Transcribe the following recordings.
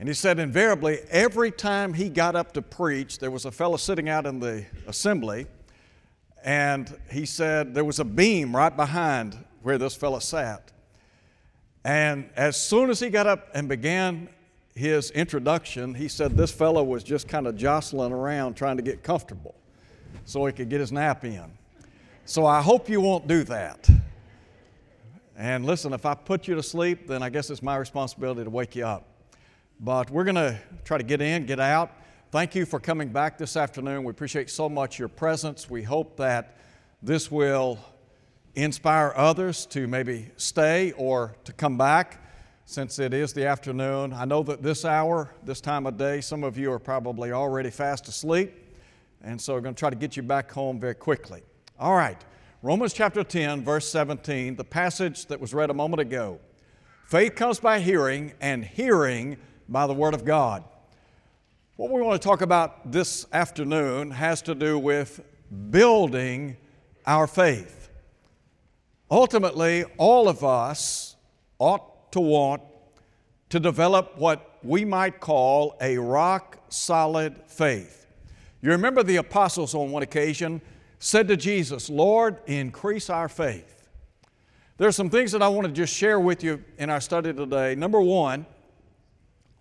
And he said, invariably, every time he got up to preach, there was a fellow sitting out in the assembly, and he said there was a beam right behind where this fellow sat. And as soon as he got up and began his introduction, he said this fellow was just kind of jostling around trying to get comfortable so he could get his nap in. So I hope you won't do that. And listen, if I put you to sleep, then I guess it's my responsibility to wake you up. But we're going to try to get in, get out. Thank you for coming back this afternoon. We appreciate so much your presence. We hope that this will inspire others to maybe stay or to come back since it is the afternoon. I know that this hour, this time of day, some of you are probably already fast asleep, and so we're going to try to get you back home very quickly. All right, Romans chapter 10, verse 17, the passage that was read a moment ago. Faith comes by hearing, and hearing by the Word of God. What we want to talk about this afternoon has to do with building our faith. Ultimately, all of us ought to want to develop what we might call a rock solid faith. You remember the apostles on one occasion said to Jesus, Lord, increase our faith. There are some things that I want to just share with you in our study today. Number one,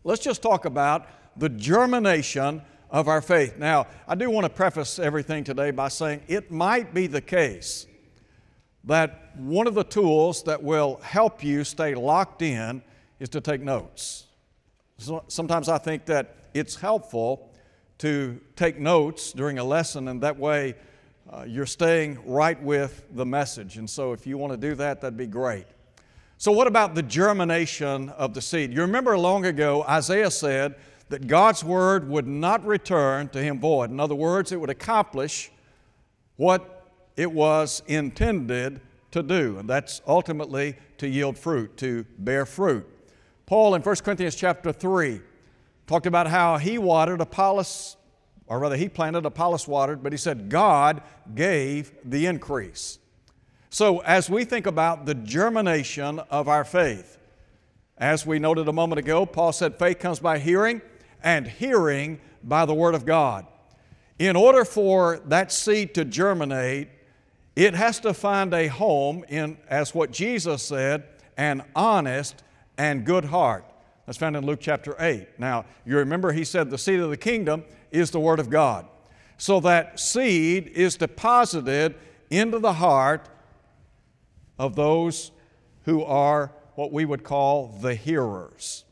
Let's just talk about the germination of our faith. Now, I do want to preface everything today by saying it might be the case that one of the tools that will help you stay locked in is to take notes. So sometimes I think that it's helpful to take notes during a lesson, and that way uh, you're staying right with the message. And so, if you want to do that, that'd be great. So, what about the germination of the seed? You remember long ago, Isaiah said that God's word would not return to him void. In other words, it would accomplish what it was intended to do, and that's ultimately to yield fruit, to bear fruit. Paul in 1 Corinthians chapter 3 talked about how he watered, Apollos, or rather, he planted, Apollos watered, but he said God gave the increase. So, as we think about the germination of our faith, as we noted a moment ago, Paul said faith comes by hearing, and hearing by the Word of God. In order for that seed to germinate, it has to find a home in, as what Jesus said, an honest and good heart. That's found in Luke chapter 8. Now, you remember he said the seed of the kingdom is the Word of God. So that seed is deposited into the heart of those who are what we would call the hearers.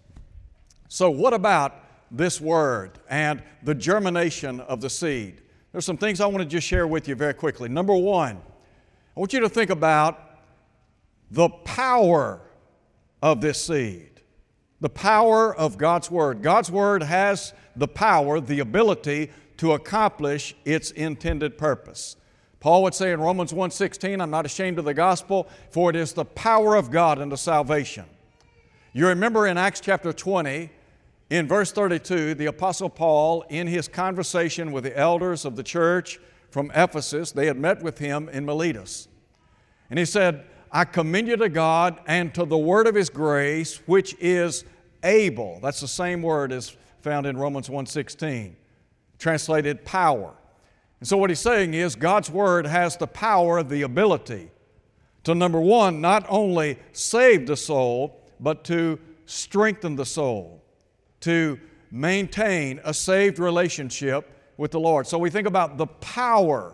So, what about this word and the germination of the seed? There's some things I want to just share with you very quickly. Number one, I want you to think about the power of this seed. The power of God's Word. God's Word has the power, the ability to accomplish its intended purpose. Paul would say in Romans 1:16, I'm not ashamed of the gospel, for it is the power of God unto salvation. You remember in Acts chapter 20, in verse 32, the apostle Paul in his conversation with the elders of the church from Ephesus, they had met with him in Miletus. And he said, I commend you to God and to the word of his grace, which is able. That's the same word as found in Romans 1:16, translated power. And so, what he's saying is God's Word has the power, the ability to, number one, not only save the soul, but to strengthen the soul, to maintain a saved relationship with the Lord. So, we think about the power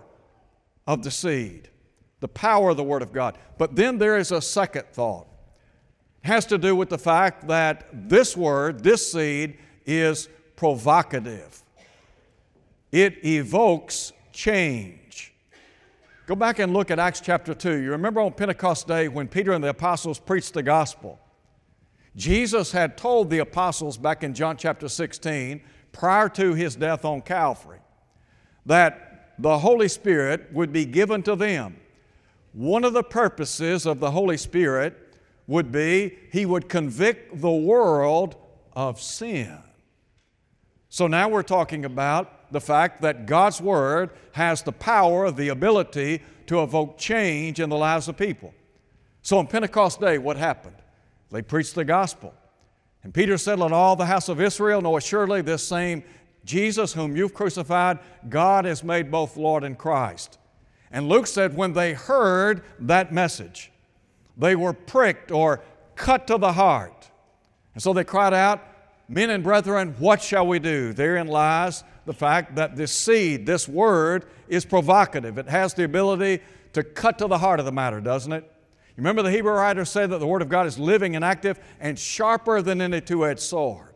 of the seed, the power of the Word of God. But then there is a second thought. It has to do with the fact that this Word, this seed, is provocative it evokes change. Go back and look at Acts chapter 2. You remember on Pentecost Day when Peter and the apostles preached the gospel? Jesus had told the apostles back in John chapter 16, prior to his death on Calvary, that the Holy Spirit would be given to them. One of the purposes of the Holy Spirit would be he would convict the world of sin. So now we're talking about the fact that God's Word has the power, the ability to evoke change in the lives of people. So on Pentecost Day, what happened? They preached the gospel. And Peter said, Let all the house of Israel know assuredly this same Jesus, whom you've crucified, God has made both Lord and Christ. And Luke said, When they heard that message, they were pricked or cut to the heart. And so they cried out, Men and brethren, what shall we do? Therein lies the fact that this seed, this word, is provocative. It has the ability to cut to the heart of the matter, doesn't it? You remember the Hebrew writer said that the Word of God is living and active and sharper than any two edged sword.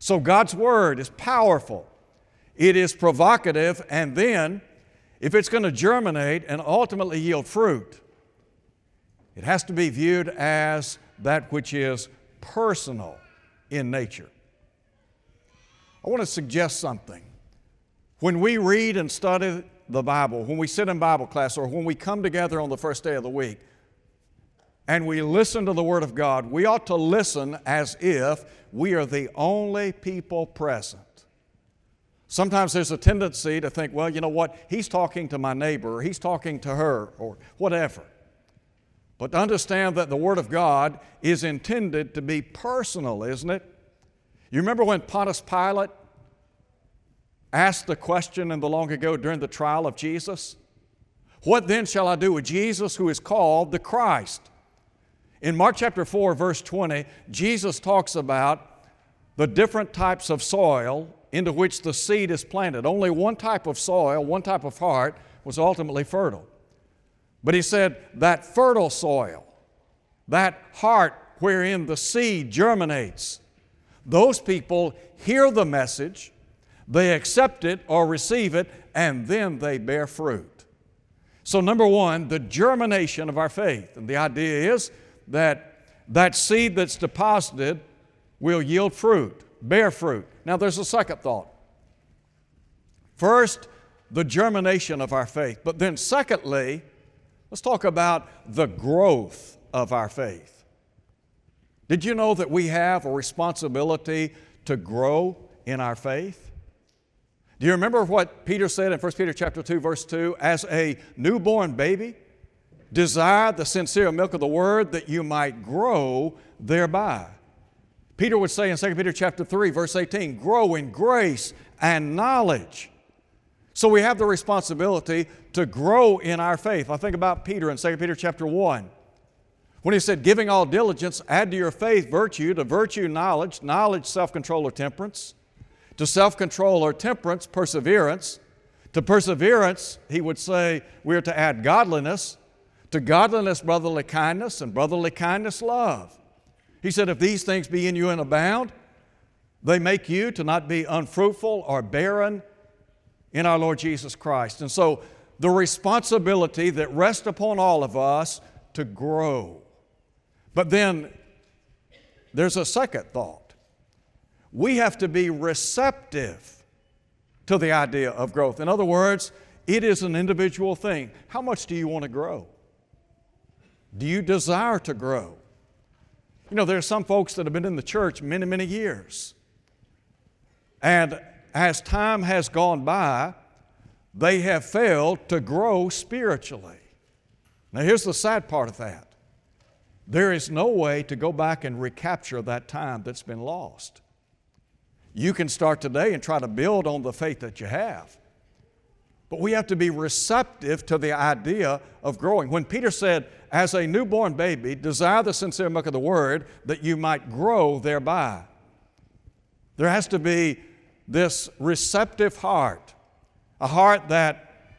So God's Word is powerful, it is provocative, and then if it's going to germinate and ultimately yield fruit, it has to be viewed as that which is personal in nature. I want to suggest something. When we read and study the Bible, when we sit in Bible class, or when we come together on the first day of the week, and we listen to the Word of God, we ought to listen as if we are the only people present. Sometimes there's a tendency to think, well, you know what, he's talking to my neighbor, or he's talking to her, or whatever. But to understand that the Word of God is intended to be personal, isn't it? You remember when Pontius Pilate asked the question in the long ago during the trial of Jesus? What then shall I do with Jesus who is called the Christ? In Mark chapter 4, verse 20, Jesus talks about the different types of soil into which the seed is planted. Only one type of soil, one type of heart, was ultimately fertile. But he said that fertile soil, that heart wherein the seed germinates, those people hear the message, they accept it or receive it, and then they bear fruit. So, number one, the germination of our faith. And the idea is that that seed that's deposited will yield fruit, bear fruit. Now, there's a second thought. First, the germination of our faith. But then, secondly, let's talk about the growth of our faith. Did you know that we have a responsibility to grow in our faith? Do you remember what Peter said in 1 Peter chapter 2 verse 2 as a newborn baby Desire the sincere milk of the word that you might grow thereby. Peter would say in 2 Peter chapter 3, verse 18, grow in grace and knowledge. So we have the responsibility to grow in our faith. I think about Peter in 2 Peter chapter 1. When he said, giving all diligence, add to your faith virtue, to virtue knowledge, knowledge self control or temperance, to self control or temperance perseverance, to perseverance, he would say, we are to add godliness, to godliness, brotherly kindness, and brotherly kindness, love. He said, If these things be in you and abound, they make you to not be unfruitful or barren in our Lord Jesus Christ. And so, the responsibility that rests upon all of us to grow. But then there's a second thought. We have to be receptive to the idea of growth. In other words, it is an individual thing. How much do you want to grow? Do you desire to grow? You know, there are some folks that have been in the church many, many years. And as time has gone by, they have failed to grow spiritually. Now, here's the sad part of that there is no way to go back and recapture that time that's been lost. You can start today and try to build on the faith that you have. But we have to be receptive to the idea of growing. When Peter said, as a newborn baby, desire the sincere milk of the word that you might grow thereby. There has to be this receptive heart, a heart that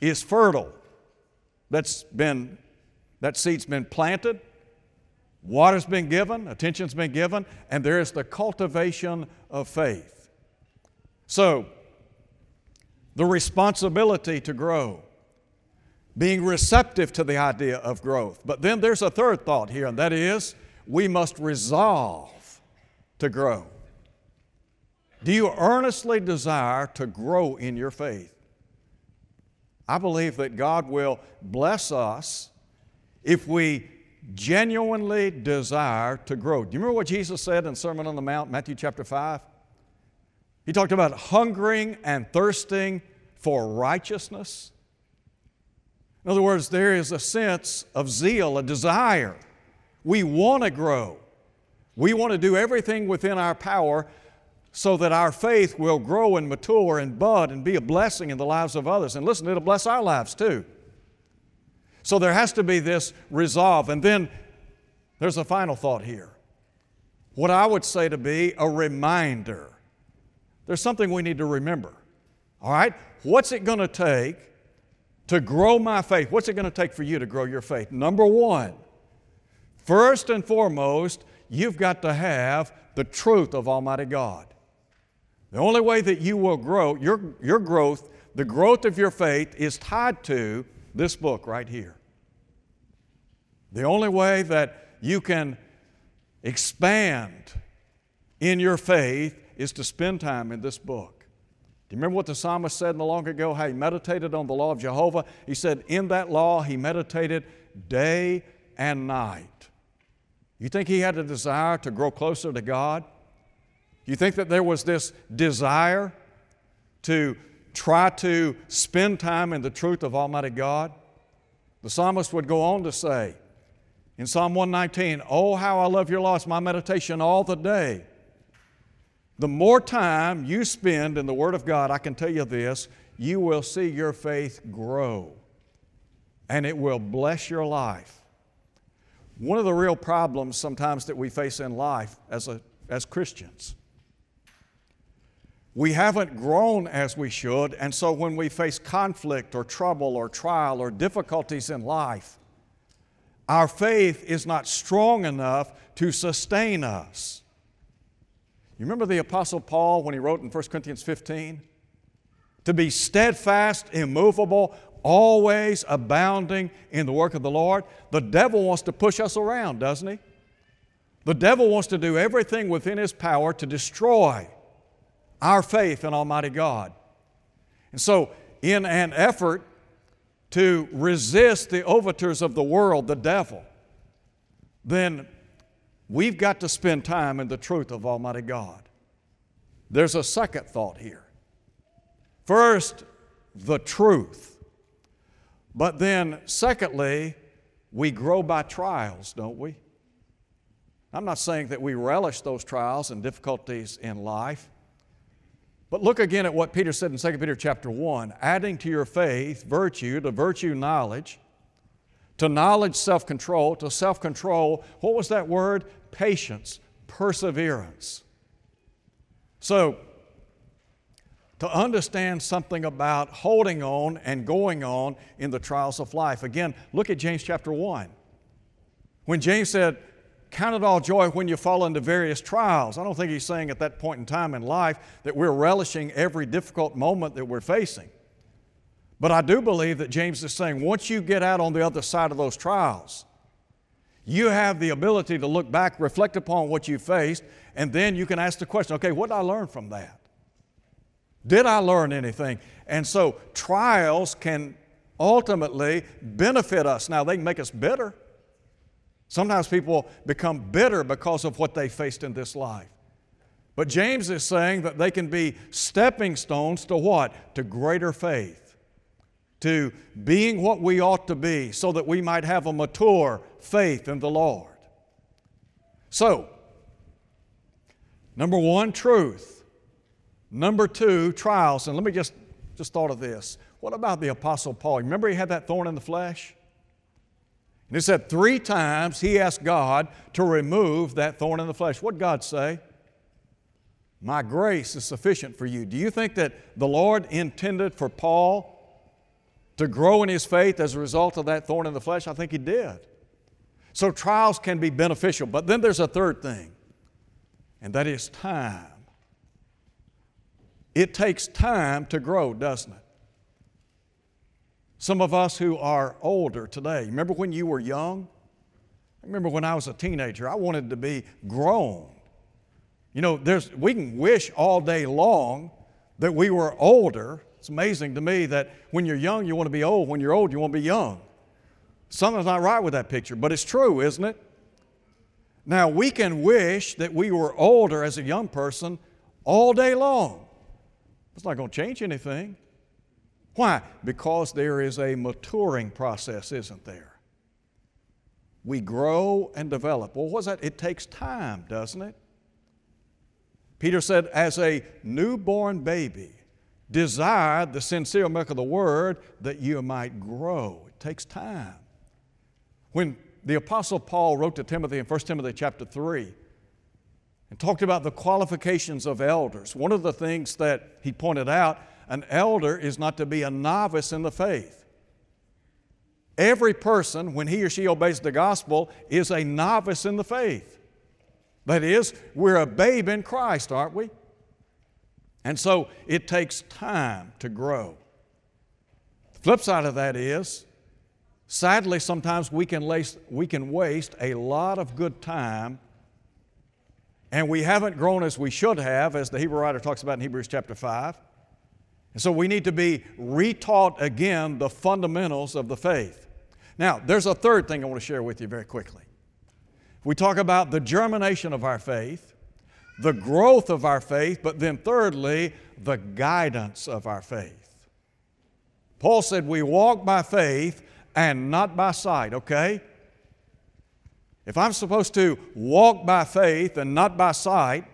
is fertile, that's been, that seed's been planted, water's been given, attention's been given, and there is the cultivation of faith. So, the responsibility to grow, being receptive to the idea of growth. But then there's a third thought here, and that is we must resolve to grow. Do you earnestly desire to grow in your faith? I believe that God will bless us if we genuinely desire to grow. Do you remember what Jesus said in Sermon on the Mount, Matthew chapter 5? He talked about hungering and thirsting for righteousness. In other words, there is a sense of zeal, a desire. We want to grow. We want to do everything within our power so that our faith will grow and mature and bud and be a blessing in the lives of others. And listen, it'll bless our lives too. So there has to be this resolve. And then there's a final thought here. What I would say to be a reminder. There's something we need to remember. All right? What's it going to take to grow my faith? What's it going to take for you to grow your faith? Number one, first and foremost, you've got to have the truth of Almighty God. The only way that you will grow, your, your growth, the growth of your faith is tied to this book right here. The only way that you can expand in your faith is to spend time in this book. Do you remember what the psalmist said the long ago? How he meditated on the law of Jehovah? He said, In that law, he meditated day and night. You think he had a desire to grow closer to God? You think that there was this desire to try to spend time in the truth of Almighty God? The psalmist would go on to say in Psalm 119, Oh, how I love your law, it's my meditation all the day. The more time you spend in the Word of God, I can tell you this, you will see your faith grow and it will bless your life. One of the real problems sometimes that we face in life as, a, as Christians we haven't grown as we should, and so when we face conflict or trouble or trial or difficulties in life, our faith is not strong enough to sustain us. You remember the Apostle Paul when he wrote in 1 Corinthians 15? To be steadfast, immovable, always abounding in the work of the Lord. The devil wants to push us around, doesn't he? The devil wants to do everything within his power to destroy our faith in Almighty God. And so, in an effort to resist the overtures of the world, the devil, then we've got to spend time in the truth of Almighty God. There's a second thought here. First, the truth. But then, secondly, we grow by trials, don't we? I'm not saying that we relish those trials and difficulties in life, but look again at what Peter said in 2 Peter chapter 1 adding to your faith virtue, to virtue knowledge, to knowledge self control, to self control, what was that word? Patience, perseverance. So, to understand something about holding on and going on in the trials of life. Again, look at James chapter 1. When James said, Count it all joy when you fall into various trials. I don't think he's saying at that point in time in life that we're relishing every difficult moment that we're facing. But I do believe that James is saying once you get out on the other side of those trials, you have the ability to look back, reflect upon what you faced, and then you can ask the question okay, what did I learn from that? Did I learn anything? And so trials can ultimately benefit us. Now, they can make us bitter. Sometimes people become bitter because of what they faced in this life. But James is saying that they can be stepping stones to what? To greater faith, to being what we ought to be, so that we might have a mature faith in the Lord. So, number one, truth. Number two, trials. And let me just, just thought of this. What about the Apostle Paul? Remember he had that thorn in the flesh? And it said three times he asked God to remove that thorn in the flesh. What God say? My grace is sufficient for you. Do you think that the Lord intended for Paul to grow in his faith as a result of that thorn in the flesh? I think he did. So trials can be beneficial. But then there's a third thing, and that is time. It takes time to grow, doesn't it? Some of us who are older today, remember when you were young? I remember when I was a teenager, I wanted to be grown. You know, there's, we can wish all day long that we were older. It's amazing to me that when you're young, you want to be old. When you're old, you want to be young. Something's not right with that picture, but it's true, isn't it? Now, we can wish that we were older as a young person all day long. It's not going to change anything. Why? Because there is a maturing process, isn't there? we grow and develop. Well, what's that? It takes time, doesn't it? Peter said, as a newborn baby, desire the sincere milk of the word that you might grow. It takes time. When the Apostle Paul wrote to Timothy in 1 Timothy chapter 3 and talked about the qualifications of elders, one of the things that he pointed out an elder is not to be a novice in the faith. Every person, when he or she obeys the gospel, is a novice in the faith. That is, we're a babe in Christ, aren't we? And so it takes time to grow. The flip side of that is, sadly, sometimes we can, lace, we can waste a lot of good time and we haven't grown as we should have, as the Hebrew writer talks about in Hebrews chapter 5. And so we need to be retaught again the fundamentals of the faith. Now, there's a third thing I want to share with you very quickly. We talk about the germination of our faith, the growth of our faith, but then thirdly, the guidance of our faith. Paul said, We walk by faith and not by sight, okay? If I'm supposed to walk by faith and not by sight,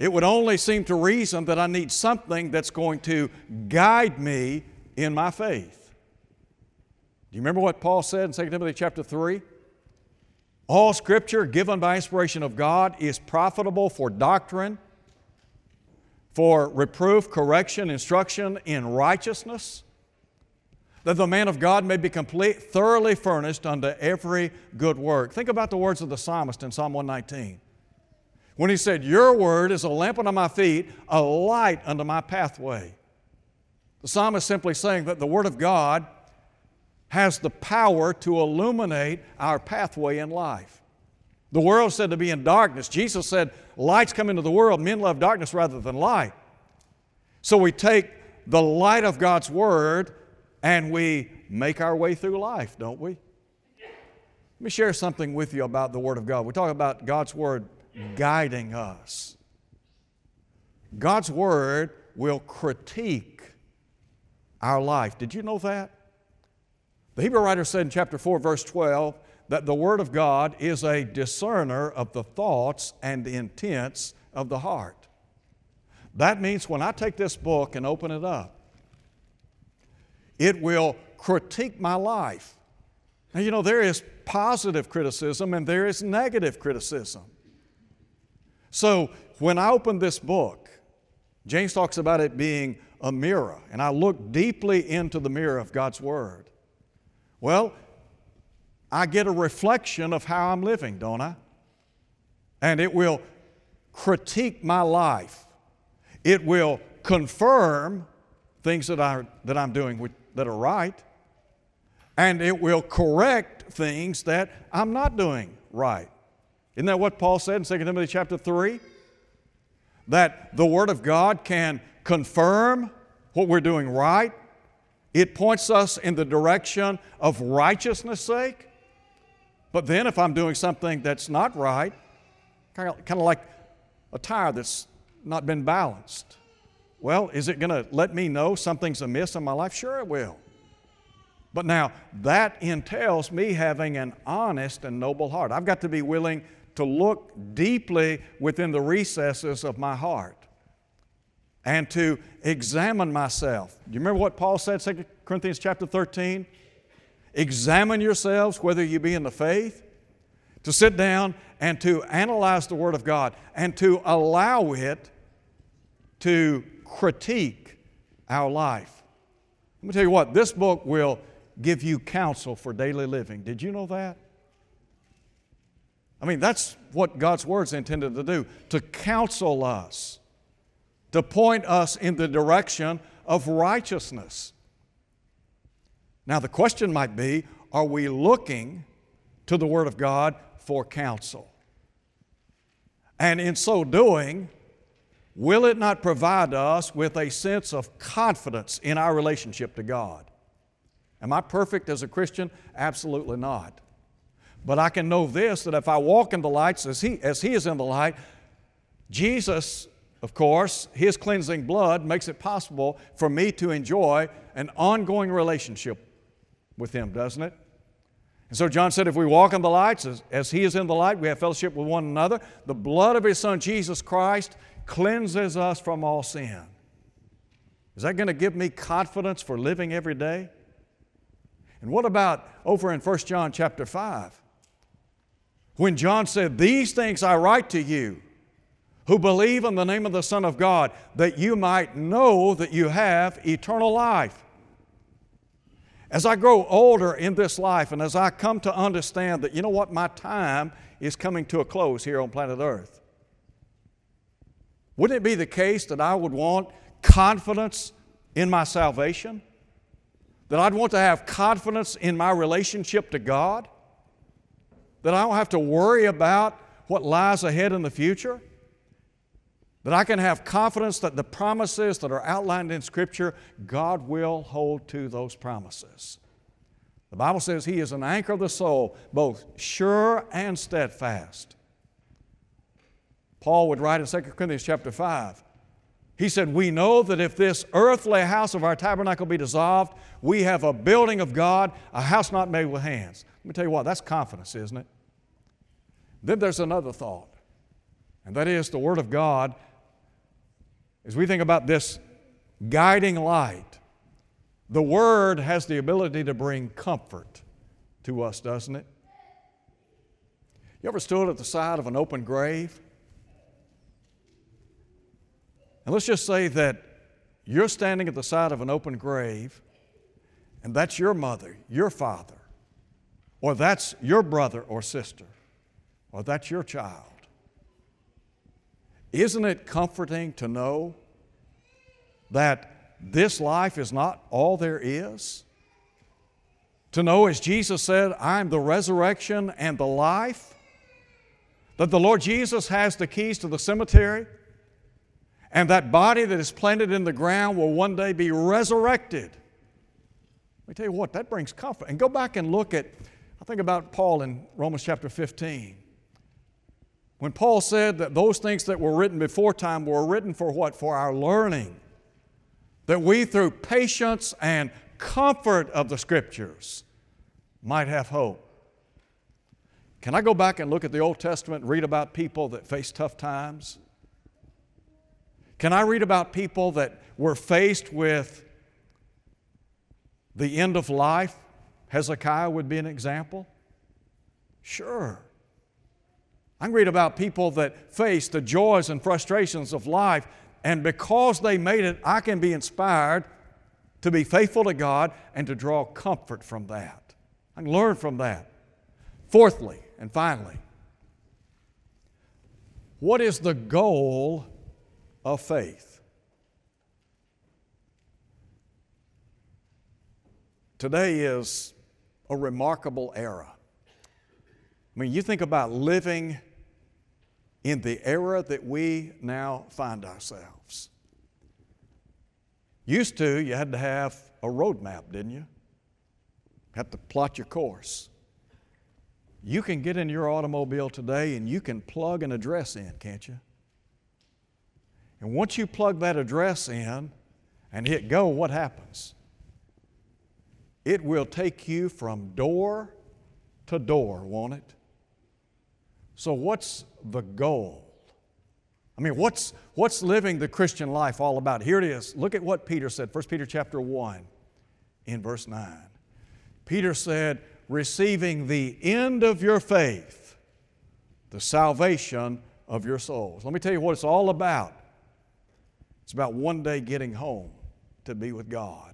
it would only seem to reason that I need something that's going to guide me in my faith. Do you remember what Paul said in 2 Timothy chapter 3? All scripture given by inspiration of God is profitable for doctrine, for reproof, correction, instruction in righteousness, that the man of God may be complete, thoroughly furnished unto every good work. Think about the words of the psalmist in Psalm 119 when he said, Your word is a lamp unto my feet, a light unto my pathway. The psalmist simply saying that the word of God has the power to illuminate our pathway in life. The world said to be in darkness. Jesus said, Lights come into the world, men love darkness rather than light. So we take the light of God's Word and we make our way through life, don't we? Let me share something with you about the Word of God. We talk about God's Word Mm. guiding us. God's Word will critique our life. Did you know that? The Hebrew writer said in chapter 4, verse 12, that the Word of God is a discerner of the thoughts and intents of the heart. That means when I take this book and open it up, it will critique my life. Now, you know, there is positive criticism and there is negative criticism. So when I open this book, James talks about it being a mirror, and I look deeply into the mirror of God's Word. Well, I get a reflection of how I'm living, don't I? And it will critique my life. It will confirm things that, I, that I'm doing that are right, and it will correct things that I'm not doing right. Isn't that what Paul said in 2 Timothy chapter 3? That the Word of God can confirm what we're doing right. It points us in the direction of righteousness' sake. But then, if I'm doing something that's not right, kind of, kind of like a tire that's not been balanced, well, is it going to let me know something's amiss in my life? Sure, it will. But now, that entails me having an honest and noble heart. I've got to be willing to look deeply within the recesses of my heart and to examine myself. Do you remember what Paul said, 2 Corinthians chapter 13? Examine yourselves whether you be in the faith. To sit down and to analyze the Word of God and to allow it to critique our life. Let me tell you what, this book will give you counsel for daily living. Did you know that? I mean, that's what God's Word's intended to do to counsel us, to point us in the direction of righteousness. Now, the question might be are we looking to the Word of God for counsel? And in so doing, will it not provide us with a sense of confidence in our relationship to God? Am I perfect as a Christian? Absolutely not. But I can know this that if I walk in the light as he, as he is in the light, Jesus, of course, His cleansing blood makes it possible for me to enjoy an ongoing relationship with Him, doesn't it? And so John said, if we walk in the light, as, as he is in the light, we have fellowship with one another. The blood of his son, Jesus Christ, cleanses us from all sin. Is that going to give me confidence for living every day? And what about over in 1 John chapter 5? When John said, These things I write to you who believe in the name of the Son of God, that you might know that you have eternal life. As I grow older in this life and as I come to understand that, you know what, my time is coming to a close here on planet Earth, wouldn't it be the case that I would want confidence in my salvation? That I'd want to have confidence in my relationship to God? That I don't have to worry about what lies ahead in the future? That I can have confidence that the promises that are outlined in Scripture, God will hold to those promises. The Bible says He is an anchor of the soul, both sure and steadfast. Paul would write in 2 Corinthians chapter 5. He said, We know that if this earthly house of our tabernacle be dissolved, we have a building of God, a house not made with hands. Let me tell you what, that's confidence, isn't it? Then there's another thought, and that is the Word of God as we think about this guiding light, the Word has the ability to bring comfort to us, doesn't it? You ever stood at the side of an open grave? And let's just say that you're standing at the side of an open grave, and that's your mother, your father, or that's your brother or sister, or that's your child. Isn't it comforting to know that this life is not all there is? To know, as Jesus said, I am the resurrection and the life, that the Lord Jesus has the keys to the cemetery, and that body that is planted in the ground will one day be resurrected. Let me tell you what, that brings comfort. And go back and look at, I think about Paul in Romans chapter 15. When Paul said that those things that were written before time were written for what? For our learning. That we, through patience and comfort of the Scriptures, might have hope. Can I go back and look at the Old Testament and read about people that faced tough times? Can I read about people that were faced with the end of life? Hezekiah would be an example. Sure. I can read about people that face the joys and frustrations of life, and because they made it, I can be inspired to be faithful to God and to draw comfort from that. I can learn from that. Fourthly, and finally, what is the goal of faith? Today is a remarkable era. I mean, you think about living in the era that we now find ourselves. Used to, you had to have a roadmap, didn't you? Had to plot your course. You can get in your automobile today and you can plug an address in, can't you? And once you plug that address in and hit go, what happens? It will take you from door to door, won't it? So, what's the goal? I mean, what's, what's living the Christian life all about? Here it is. Look at what Peter said, 1 Peter chapter 1 in verse 9. Peter said, receiving the end of your faith, the salvation of your souls. Let me tell you what it's all about. It's about one day getting home to be with God.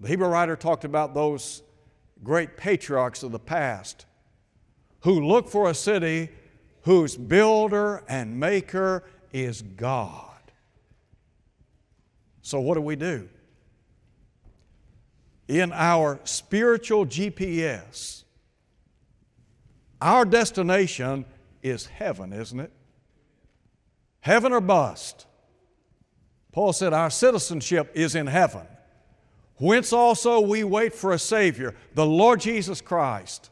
The Hebrew writer talked about those great patriarchs of the past who look for a city whose builder and maker is God. So, what do we do? In our spiritual GPS, our destination is heaven, isn't it? Heaven or bust. Paul said, Our citizenship is in heaven, whence also we wait for a Savior, the Lord Jesus Christ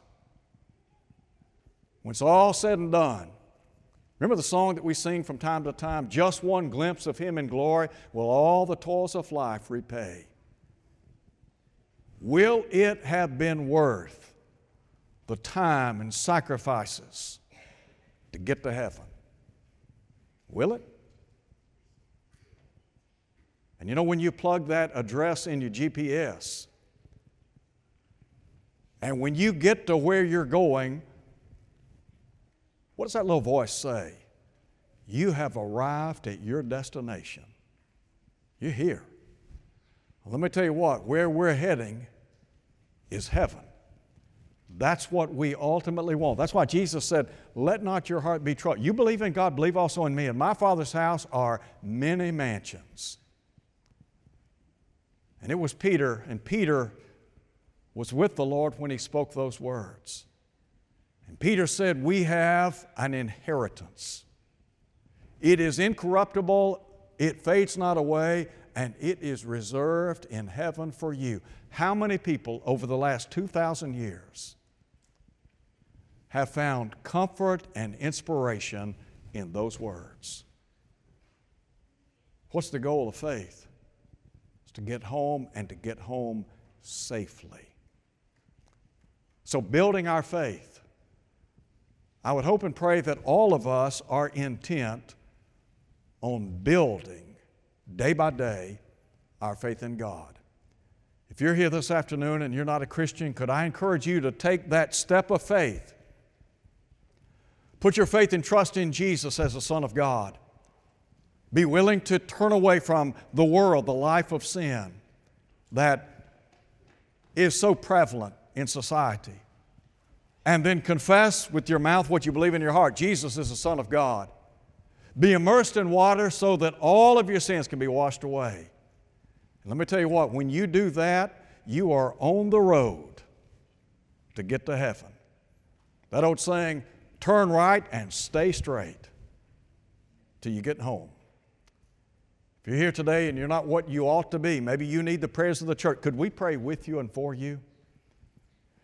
when it's all said and done, remember the song that we sing from time to time? Just one glimpse of Him in glory will all the toils of life repay. Will it have been worth the time and sacrifices to get to heaven? Will it? And you know, when you plug that address in your GPS, and when you get to where you're going, what does that little voice say? You have arrived at your destination. You're here. Well, let me tell you what, where we're heading is heaven. That's what we ultimately want. That's why Jesus said, Let not your heart be troubled. You believe in God, believe also in me. In my Father's house are many mansions. And it was Peter, and Peter was with the Lord when he spoke those words. And Peter said, We have an inheritance. It is incorruptible, it fades not away, and it is reserved in heaven for you. How many people over the last 2,000 years have found comfort and inspiration in those words? What's the goal of faith? To get home and to get home safely. So, building our faith, I would hope and pray that all of us are intent on building day by day our faith in God. If you're here this afternoon and you're not a Christian, could I encourage you to take that step of faith? Put your faith and trust in Jesus as the Son of God. Be willing to turn away from the world, the life of sin that is so prevalent in society. And then confess with your mouth what you believe in your heart Jesus is the Son of God. Be immersed in water so that all of your sins can be washed away. And let me tell you what, when you do that, you are on the road to get to heaven. That old saying, turn right and stay straight till you get home. You're here today and you're not what you ought to be, maybe you need the prayers of the church. Could we pray with you and for you?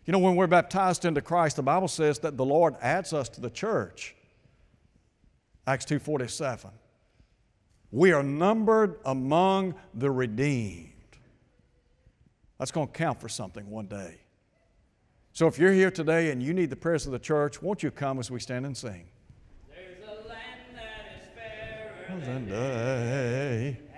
You know, when we're baptized into Christ, the Bible says that the Lord adds us to the church. Acts 2:47. We are numbered among the redeemed. That's going to count for something one day. So if you're here today and you need the prayers of the church, won't you come as we stand and sing? Fairer Than day.